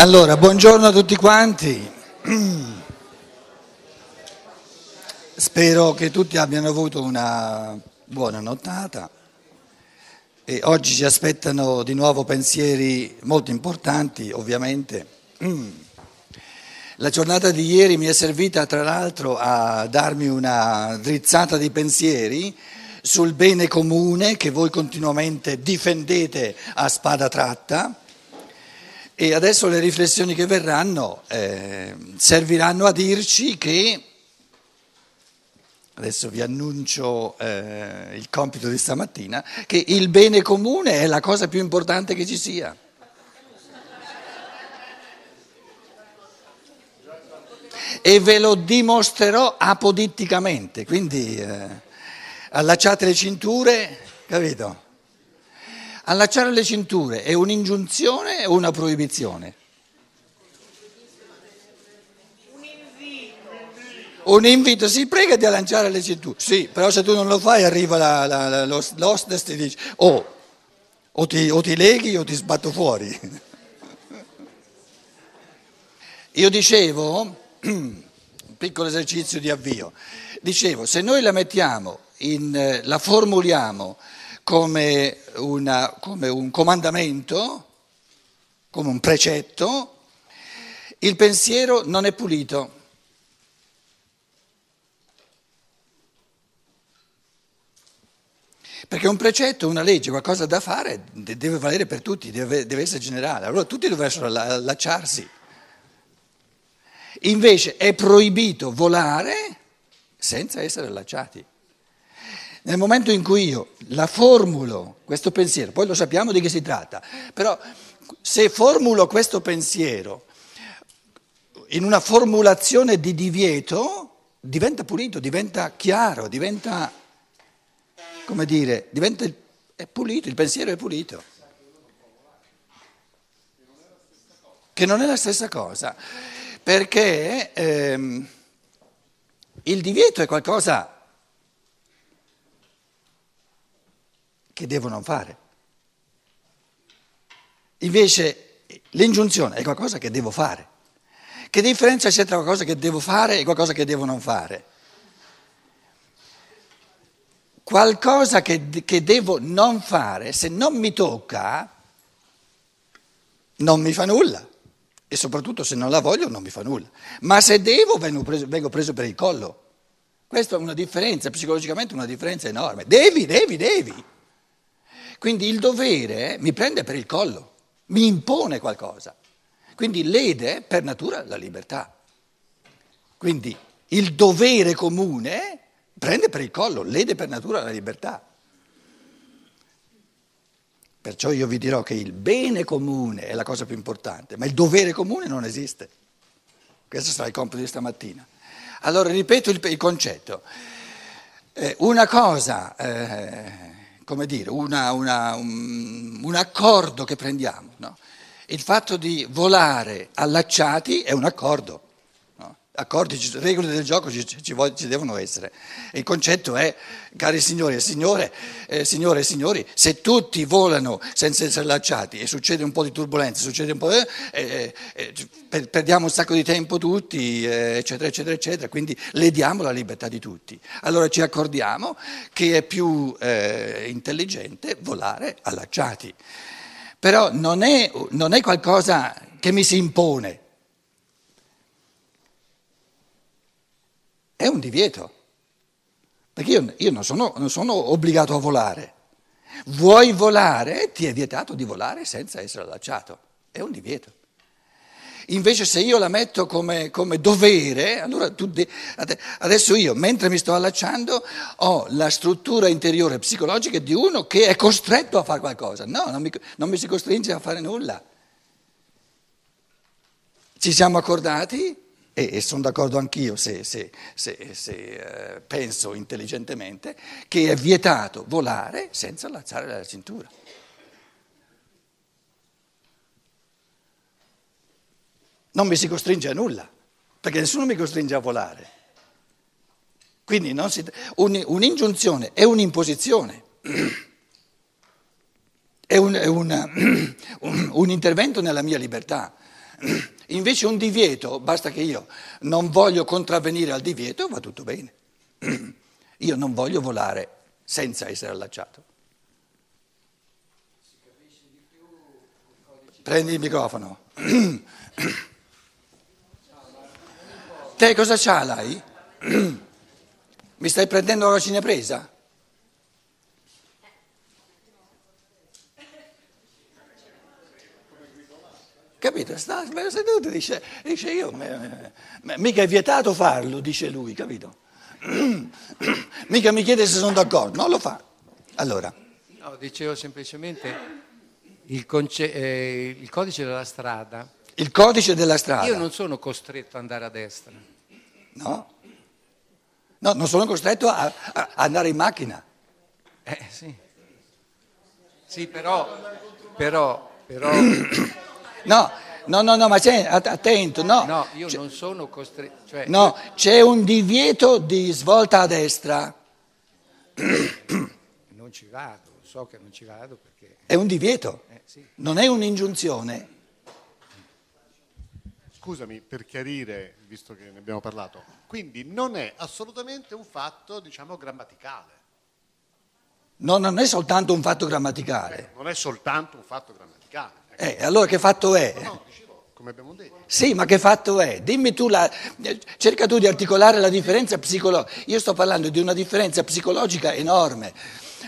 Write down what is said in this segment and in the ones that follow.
Allora, buongiorno a tutti quanti. Spero che tutti abbiano avuto una buona nottata e oggi ci aspettano di nuovo pensieri molto importanti, ovviamente. La giornata di ieri mi è servita tra l'altro a darmi una drizzata di pensieri sul bene comune che voi continuamente difendete a spada tratta e adesso le riflessioni che verranno eh, serviranno a dirci che, adesso vi annuncio eh, il compito di stamattina, che il bene comune è la cosa più importante che ci sia. E ve lo dimostrerò apoditticamente, quindi eh, allacciate le cinture, capito? Allacciare le cinture è un'ingiunzione o una proibizione? Un invito, si prega di allacciare le cinture, sì, però se tu non lo fai arriva la, la, la, l'hostess e ti dice oh, o ti, o ti leghi o ti sbatto fuori. Io dicevo, un piccolo esercizio di avvio, dicevo, se noi la mettiamo, in, la formuliamo come, una, come un comandamento, come un precetto, il pensiero non è pulito. Perché un precetto, una legge, qualcosa da fare deve valere per tutti, deve, deve essere generale. Allora tutti dovrebbero allacciarsi. Invece è proibito volare senza essere allacciati. Nel momento in cui io la formulo, questo pensiero, poi lo sappiamo di che si tratta, però se formulo questo pensiero in una formulazione di divieto, diventa pulito, diventa chiaro, diventa, come dire, diventa, è pulito, il pensiero è pulito. Che non è la stessa cosa, perché ehm, il divieto è qualcosa che devono fare. Invece l'ingiunzione è qualcosa che devo fare. Che differenza c'è tra qualcosa che devo fare e qualcosa che devo non fare? Qualcosa che, che devo non fare, se non mi tocca, non mi fa nulla. E soprattutto se non la voglio non mi fa nulla. Ma se devo vengo preso, vengo preso per il collo. Questa è una differenza, psicologicamente una differenza enorme. Devi, devi, devi. Quindi il dovere mi prende per il collo, mi impone qualcosa. Quindi lede per natura la libertà. Quindi il dovere comune prende per il collo, lede per natura la libertà. Perciò io vi dirò che il bene comune è la cosa più importante, ma il dovere comune non esiste. Questo sarà il compito di stamattina. Allora ripeto il, il concetto. Eh, una cosa... Eh, come dire, una, una, un, un, accordo che prendiamo. No? Il fatto di volare allacciati è un accordo. Accordi, regole del gioco ci, ci, ci, devono essere. il concetto è, cari signori e signore, eh, signore e signori, se tutti volano senza essere allacciati e succede un po' di turbolenza, succede un po' di... Eh, eh, eh perdiamo un sacco di tempo tutti, eh, eccetera, eccetera, eccetera, quindi lediamo la libertà di tutti. Allora ci accordiamo che è più eh, intelligente volare allacciati. Però non è, non è qualcosa che mi si impone. È un divieto, perché io, io non, sono, non sono obbligato a volare. Vuoi volare, ti è vietato di volare senza essere allacciato. È un divieto. Invece se io la metto come, come dovere, allora de- adesso io, mentre mi sto allacciando, ho la struttura interiore psicologica di uno che è costretto a fare qualcosa. No, non mi, non mi si costringe a fare nulla. Ci siamo accordati e, e sono d'accordo anch'io se, se, se, se eh, penso intelligentemente, che è vietato volare senza allacciare la cintura. Non mi si costringe a nulla, perché nessuno mi costringe a volare. Quindi si, un, un'ingiunzione è un'imposizione, è, un, è una, un, un intervento nella mia libertà. Invece un divieto, basta che io non voglio contravvenire al divieto, va tutto bene. Io non voglio volare senza essere allacciato. Prendi il microfono. Te cosa c'ha lei? Mi stai prendendo la cinepresa? Capito? Sta seduto, dice, dice io, mica è vietato farlo, dice lui, capito? mica mi chiede se sono d'accordo, non lo fa. Allora. No, dicevo semplicemente il, conce- eh, il codice della strada. Il codice della strada. Io non sono costretto ad andare a destra. No? No, non sono costretto a, a andare in macchina. Eh sì. Sì, però, però, però No, no, no, no, ma c'è, attento, no. No, io c'è, non sono costretto. Cioè... No, c'è un divieto di svolta a destra. Non ci vado, so che non ci vado perché... È un divieto, eh, sì. non è un'ingiunzione. Scusami, per chiarire, visto che ne abbiamo parlato, quindi non è assolutamente un fatto, diciamo, grammaticale. No, non è soltanto un fatto grammaticale. Eh, non è soltanto un fatto grammaticale. Eh, allora che fatto è? No, dicevo, come abbiamo detto. Sì, ma che fatto è? Dimmi tu, la, cerca tu di articolare la differenza psicologica. Io sto parlando di una differenza psicologica enorme,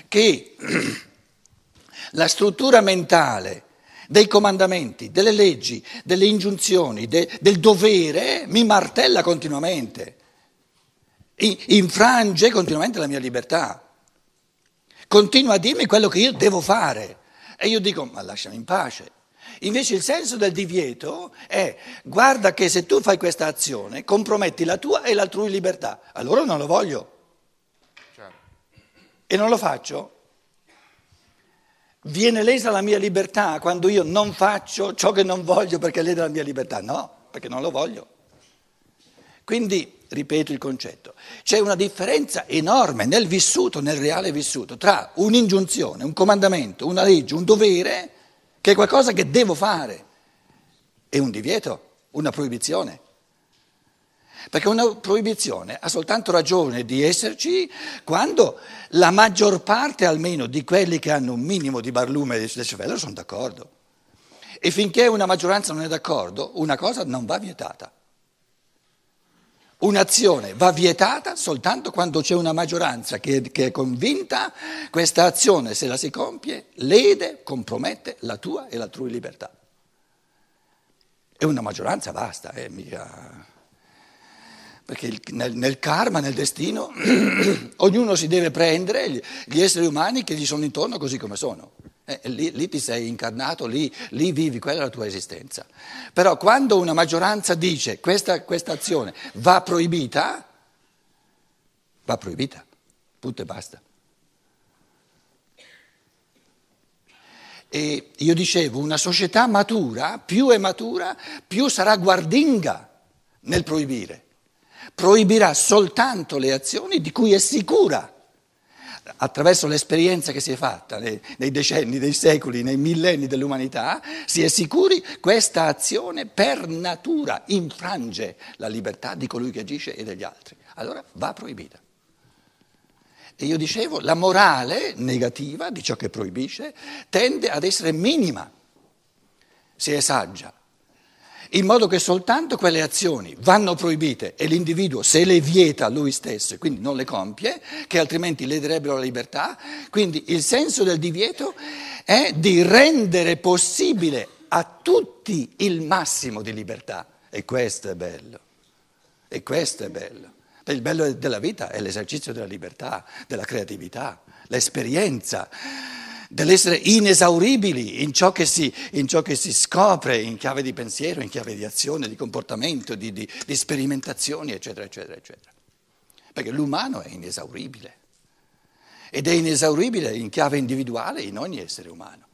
che la struttura mentale dei comandamenti, delle leggi, delle ingiunzioni, de, del dovere mi martella continuamente, infrange continuamente la mia libertà, continua a dirmi quello che io devo fare. E io dico, ma lasciami in pace. Invece il senso del divieto è guarda che se tu fai questa azione comprometti la tua e l'altrui libertà, allora non lo voglio. Certo. E non lo faccio. Viene lesa la mia libertà quando io non faccio ciò che non voglio perché lede la mia libertà? No, perché non lo voglio. Quindi, ripeto il concetto, c'è una differenza enorme nel vissuto, nel reale vissuto, tra un'ingiunzione, un comandamento, una legge, un dovere che è qualcosa che devo fare, è un divieto, una proibizione. Perché una proibizione ha soltanto ragione di esserci quando la maggior parte almeno di quelli che hanno un minimo di barlume del cervello sono d'accordo. E finché una maggioranza non è d'accordo, una cosa non va vietata. Un'azione va vietata soltanto quando c'è una maggioranza che, che, è convinta questa azione, se la si compie, lede, compromette la tua e l'altrui libertà. E una maggioranza basta, eh, mica... perché il, nel, nel, karma, nel destino, ognuno si deve prendere gli, gli esseri umani che gli sono intorno così come sono. Eh, lì, lì, ti sei incarnato, lì, lì, vivi, quella è la tua esistenza. Però quando una maggioranza dice questa, questa azione va proibita, va proibita, punto e basta. E io dicevo, una società matura, più è matura, più sarà guardinga nel proibire. Proibirà soltanto le azioni di cui è sicura attraverso l'esperienza che si è fatta nei, nei, decenni, nei secoli, nei millenni dell'umanità, si è sicuri che questa azione per natura infrange la libertà di colui che agisce e degli altri. Allora va proibita. E io dicevo, la morale negativa di ciò che proibisce tende ad essere minima se è saggia in modo che soltanto quelle azioni vanno proibite e l'individuo se le vieta lui stesso e quindi non le compie, che altrimenti lederebbero la libertà, quindi il senso del divieto è di rendere possibile a tutti il massimo di libertà. E questo è bello, e questo è bello. Il bello della vita è l'esercizio della libertà, della creatività, l'esperienza dell'essere inesauribili in ciò, si, in ciò, che si, scopre in chiave di pensiero, in chiave di azione, di comportamento, di, di, di sperimentazioni, eccetera, eccetera, eccetera. Perché l'umano è inesauribile ed è inesauribile in chiave individuale in ogni essere umano.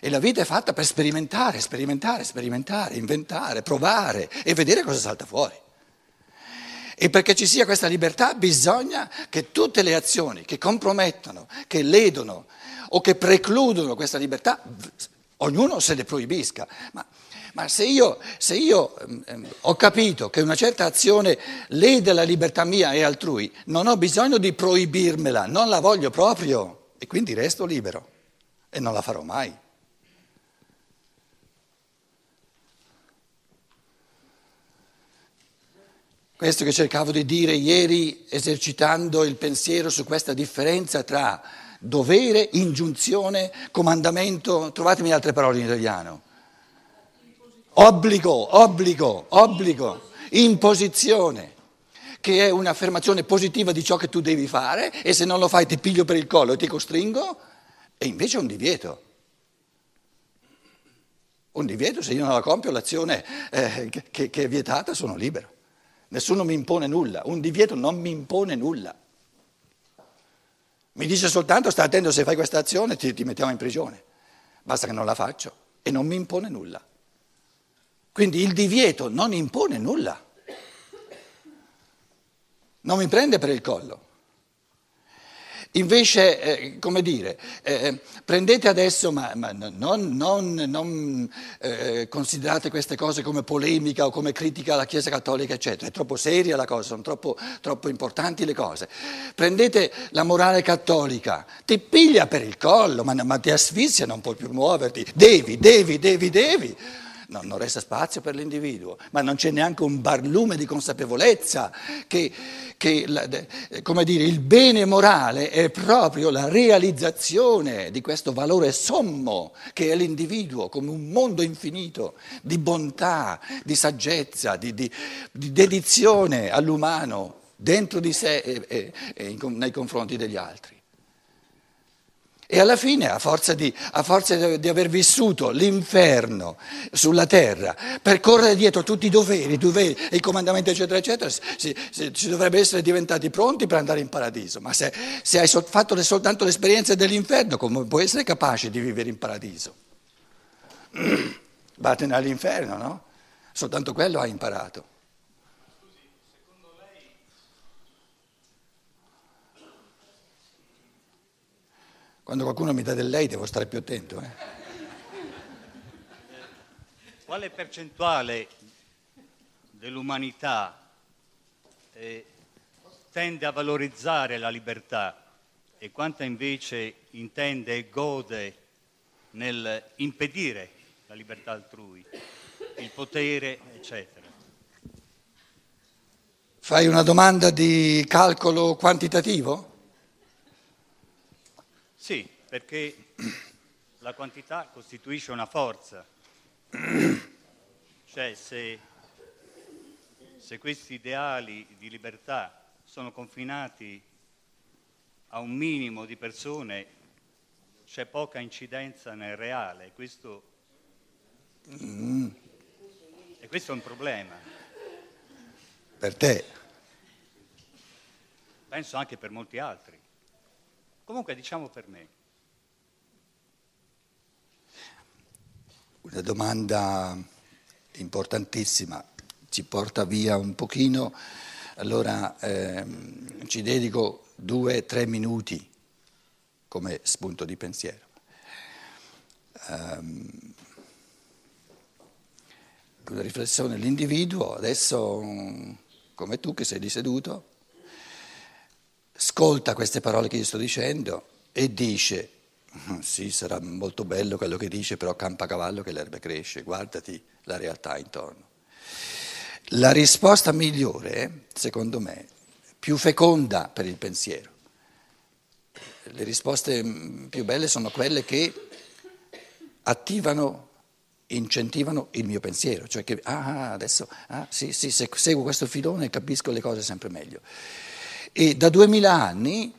E la vita è fatta per sperimentare, sperimentare, sperimentare, inventare, provare e vedere cosa salta fuori. E perché ci sia questa libertà bisogna che tutte le azioni che compromettono, che ledono o che precludono questa libertà, ognuno se le proibisca. Ma Ma se io, se io ehm, ho capito che una certa azione lede la libertà mia e altrui, non ho bisogno di proibirmela, non la voglio proprio e quindi resto libero e non la farò mai. Questo che cercavo di dire ieri esercitando il pensiero su questa differenza tra dovere, ingiunzione, comandamento, trovatemi altre parole in italiano. Obbligo, obbligo, obbligo, imposizione, che è un'affermazione positiva di ciò che tu devi fare e se non lo fai ti piglio per il collo e ti costringo, e invece è un divieto. Un divieto, se io non la compio l'azione eh, che, che è vietata, sono libero. Nessuno mi impone nulla, un divieto non mi impone nulla. Mi dice soltanto sta attento se fai questa azione ti, ti mettiamo in prigione. Basta che non la faccio e non mi impone nulla. Quindi il divieto non impone nulla. Non mi prende per il collo. Invece, eh, come dire, eh, prendete adesso, ma, ma non, non, non eh, considerate queste cose come polemica o come critica alla Chiesa Cattolica, eccetera. È troppo seria la cosa, sono troppo, troppo importanti le cose. Prendete la morale cattolica, ti piglia per il collo, ma, ma ti asfissia, non puoi più muoverti. Devi, devi, devi, devi. No, non resta spazio per l'individuo, ma non c'è neanche un barlume di consapevolezza che, che come dire, il bene morale è proprio la realizzazione di questo valore sommo che è l'individuo come un mondo infinito di bontà, di saggezza, di, di, di dedizione all'umano dentro di sé e, e, e nei confronti degli altri. E alla fine, a forza, di, a forza di, aver vissuto l'inferno sulla terra, per correre dietro tutti i doveri, i doveri i comandamenti, eccetera, eccetera, si, si, si, dovrebbe essere diventati pronti per andare in paradiso. Ma se, se hai fatto soltanto l'esperienza dell'inferno, come puoi essere capace di vivere in paradiso? Vattene all'inferno, no? Soltanto quello hai imparato. Quando qualcuno mi dà del lei devo stare più attento. Eh. Quale percentuale dell'umanità eh, tende a valorizzare la libertà e quanta invece intende e gode nel impedire la libertà altrui, il potere, eccetera? Fai una domanda di calcolo quantitativo? Sì, perché la quantità costituisce una forza. Cioè se, se questi ideali di libertà sono confinati a un minimo di persone, c'è poca incidenza nel reale. Questo, mm. E questo è un problema. Per te? Penso anche per molti altri. Comunque diciamo per me. Una domanda importantissima, ci porta via un pochino, allora ehm, ci dedico due tre minuti come spunto di pensiero. Um, una riflessione, l'individuo adesso come tu che sei di seduto ascolta queste parole che io sto dicendo e dice, mm, sì, sarà molto bello quello che dice, però campa cavallo che l'erba cresce, guardati la realtà intorno. La risposta migliore, secondo me, più feconda per il pensiero, le risposte mm, più belle sono quelle che attivano, incentivano il mio pensiero, cioè che ah, adesso ah, sì, sì, se seguo questo filone capisco le cose sempre meglio. E da duemila anni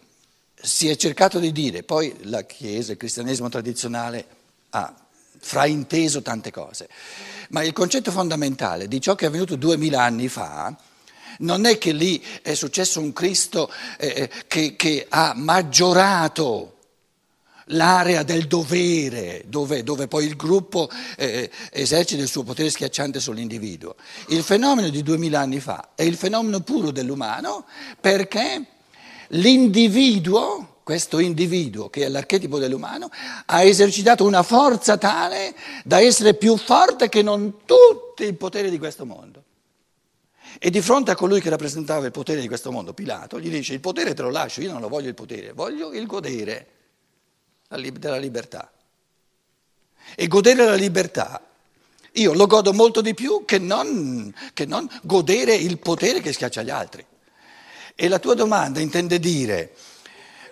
si è cercato di dire, poi la Chiesa, il cristianesimo tradizionale ha frainteso tante cose, ma il concetto fondamentale di ciò che è avvenuto duemila anni fa non è che lì è successo un Cristo eh, eh che, che ha maggiorato l'area del dovere, dove, dove poi il gruppo eh, esercita il suo potere schiacciante sull'individuo. Il fenomeno di duemila anni fa è il fenomeno puro dell'umano perché l'individuo questo individuo che è l'archetipo dell'umano, ha esercitato una forza tale da essere più forte che non tutti i poteri di questo mondo. E di fronte a colui che rappresentava il potere di questo mondo, Pilato, gli dice il potere te lo lascio, io non lo voglio il potere, voglio il godere della libertà. E godere la libertà, io lo godo molto di più che non, che non godere il potere che schiaccia gli altri. E la tua domanda intende dire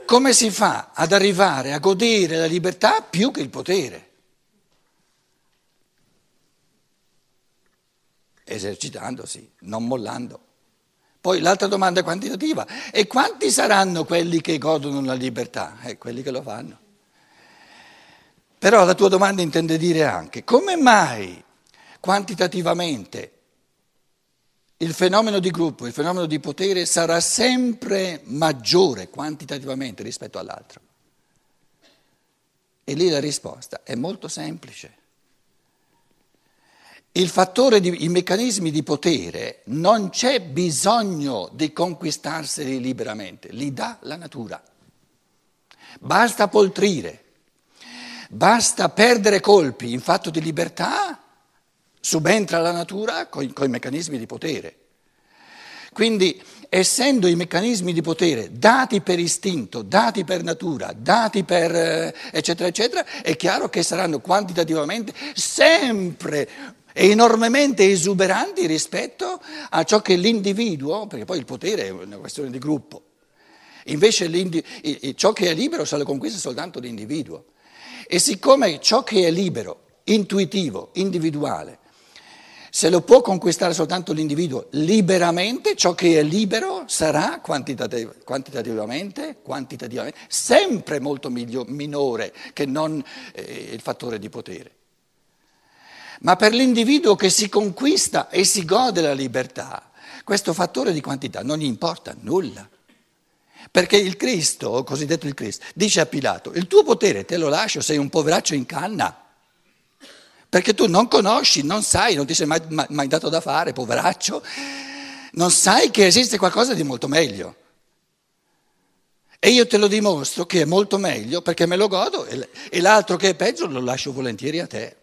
come si fa ad arrivare a godere la libertà più che il potere? Esercitandosi, non mollando. Poi l'altra domanda quantitativa. E quanti saranno quelli che godono la libertà? Eh, quelli che lo fanno. Però la tua domanda intende dire anche come mai quantitativamente il fenomeno di gruppo, il fenomeno di potere sarà sempre maggiore quantitativamente rispetto all'altro. E lì la risposta è molto semplice. Il fattore, di, i meccanismi di potere non c'è bisogno di conquistarseli liberamente, li dà la natura. Basta poltrire, basta perdere colpi in fatto di libertà subentra la natura con i meccanismi di potere. Quindi, essendo i meccanismi di potere dati per istinto, dati per natura, dati per eh, eccetera, eccetera, è chiaro che saranno quantitativamente sempre enormemente esuberanti rispetto a ciò che l'individuo, perché poi il potere è una questione di gruppo, invece ciò che è libero se lo conquista soltanto l'individuo. E siccome ciò che è libero, intuitivo, individuale, se lo può conquistare soltanto l'individuo liberamente, ciò che è libero sarà quantitativ- quantitativamente, quantitativamente, sempre molto miglior, minore che non eh, il fattore di potere. Ma per l'individuo che si conquista e si gode la libertà, questo fattore di quantità non gli importa nulla. Perché il Cristo, cosiddetto il Cristo, dice a Pilato, il tuo potere te lo lascio, sei un poveraccio in canna perché tu non conosci, non sai, non ti sei mai, mai dato da fare, poveraccio, non sai che esiste qualcosa di molto meglio. E io te lo dimostro che è molto meglio perché me lo godo e l'altro che è peggio lo lascio volentieri a te.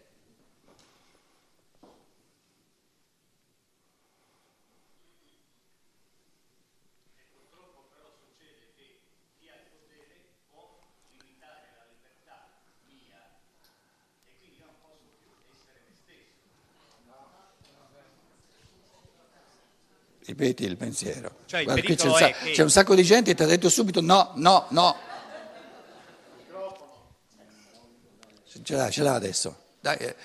Ripeti il pensiero. Cioè, il Guarda, c'è, un, che... c'è un sacco di gente che ti ha detto subito no, no, no. Ce l'ha, ce l'ha adesso. Dai, eh,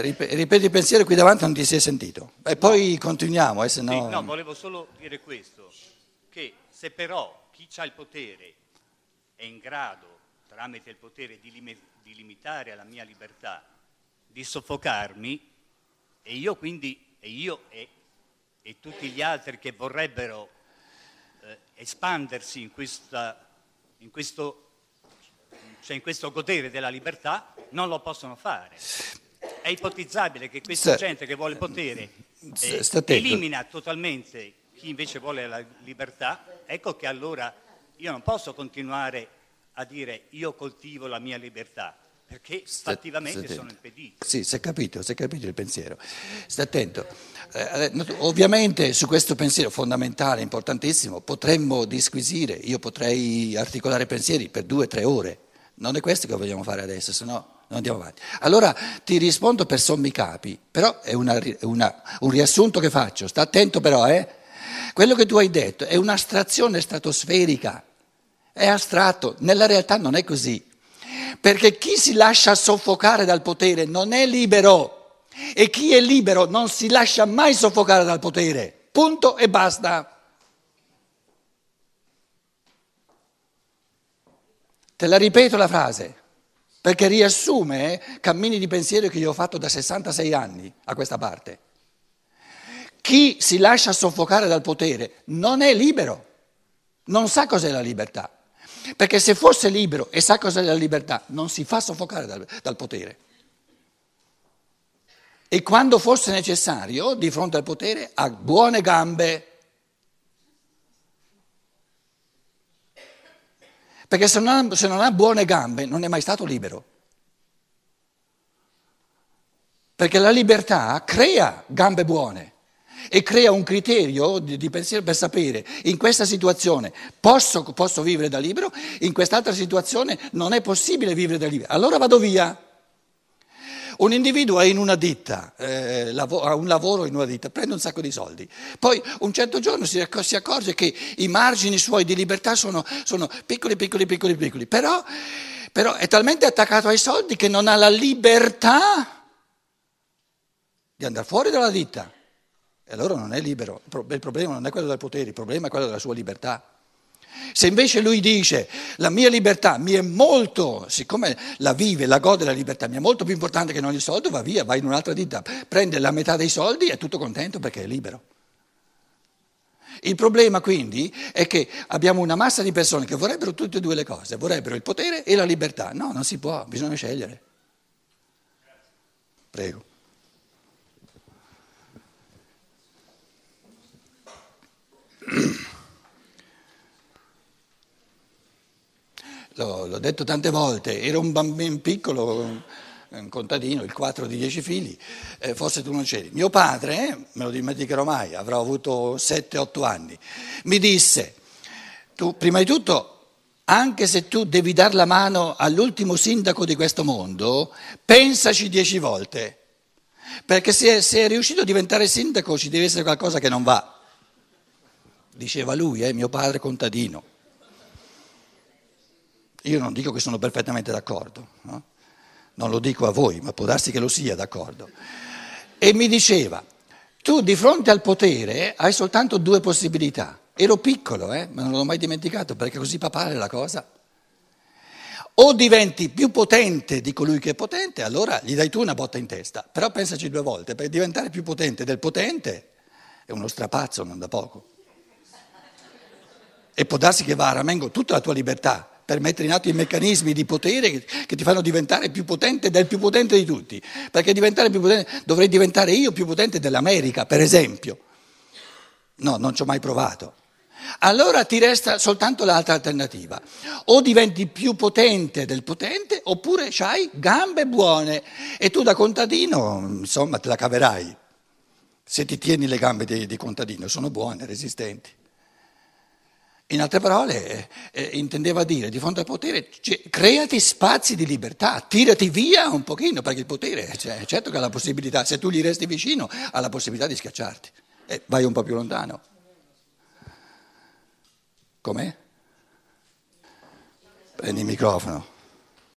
ripeti il pensiero qui davanti non ti è sentito. E poi continuiamo, eh, se no... Sì, no, volevo solo dire questo, che se però chi ha il potere è in grado, tramite il potere, di, lim- di limitare la mia libertà, di soffocarmi, e io quindi, e io e e tutti gli altri che vorrebbero eh, espandersi in, questa, in, questo, cioè in questo godere della libertà non lo possono fare. È ipotizzabile che questa Sta, gente che vuole potere eh, elimina totalmente chi invece vuole la libertà, ecco che allora io non posso continuare a dire io coltivo la mia libertà, perché fattivamente sono impedito. Sì, si è capito, si è capito il pensiero. Stai attento. Eh, ovviamente su questo pensiero fondamentale, importantissimo, potremmo disquisire, io potrei articolare pensieri per due o tre ore. Non è questo che vogliamo fare adesso, se no non andiamo avanti. Allora ti rispondo per sommi capi, però è una, una, un riassunto che faccio, sta attento però, eh? Quello che tu hai detto è un'astrazione stratosferica, è astratto, nella realtà non è così. Perché chi si lascia soffocare dal potere non è libero e chi è libero non si lascia mai soffocare dal potere. Punto e basta. Te la ripeto la frase, perché riassume cammini di pensiero che io ho fatto da 66 anni a questa parte. Chi si lascia soffocare dal potere non è libero, non sa cos'è la libertà. Perché se fosse libero e sa cos'è la libertà, non si fa soffocare dal, dal potere. E quando fosse necessario, di fronte al potere, ha buone gambe. Perché se non, ha, se non ha buone gambe non è mai stato libero. Perché la libertà crea gambe buone e crea un criterio di, di pensiero per sapere in questa situazione posso, posso vivere da libero, in quest'altra situazione non è possibile vivere da libero. Allora vado via. Un individuo è in una ditta, eh, ha un lavoro in una ditta, prende un sacco di soldi, poi un certo giorno si, si accorge che i margini suoi di libertà sono, sono piccoli, piccoli, piccoli, piccoli, però, però è talmente attaccato ai soldi che non ha la libertà di andare fuori dalla ditta. E allora non è libero. Il problema non è quello del potere, il problema è quello della sua libertà. Se invece lui dice la mia libertà mi è molto, siccome la vive, la gode la libertà, mi è molto più importante che non il soldo, va via, va in un'altra ditta, prende la metà dei soldi e è tutto contento perché è libero. Il problema quindi è che abbiamo una massa di persone che vorrebbero tutte e due le cose, vorrebbero il potere e la libertà. No, non si può, bisogna scegliere. Prego. L'ho, l'ho, detto tante volte, ero un bambino piccolo, un contadino, il 4 di 10 figli, eh, forse tu non c'eri. Mio padre, eh, me lo dimenticherò mai, avrò avuto 7-8 anni, mi disse, tu prima di tutto, anche se tu devi dar la mano all'ultimo sindaco di questo mondo, pensaci dieci volte, perché se, se è riuscito a diventare sindaco ci deve essere qualcosa che non va. Diceva lui, eh, mio padre contadino. Io non dico che sono perfettamente d'accordo, no? non lo dico a voi, ma può darsi che lo sia d'accordo. E mi diceva, tu di fronte al potere hai soltanto due possibilità. Ero piccolo, eh, ma non l'ho mai dimenticato perché così papale la cosa. O diventi più potente di colui che è potente, allora gli dai tu una botta in testa. Però pensaci due volte, per diventare più potente del potente è uno strapazzo, non da poco. E può darsi che va a ramengo tutta la tua libertà, per mettere in atto i meccanismi di potere che ti fanno diventare più potente del più potente di tutti. Perché diventare più potente, dovrei diventare io più potente dell'America, per esempio. No, non ci ho mai provato. Allora ti resta soltanto l'altra alternativa. O diventi più potente del potente, oppure hai gambe buone e tu da contadino, insomma, te la caverai. Se ti tieni le gambe di, di contadino, sono buone, resistenti. In altre parole, eh, eh, intendeva dire di fronte al potere, cioè, creati spazi di libertà, tirati via un pochino, perché il potere, cioè, certo che ha la possibilità, se tu gli resti vicino, ha la possibilità di schiacciarti. E vai un po' più lontano. Com'è? Prendi il microfono.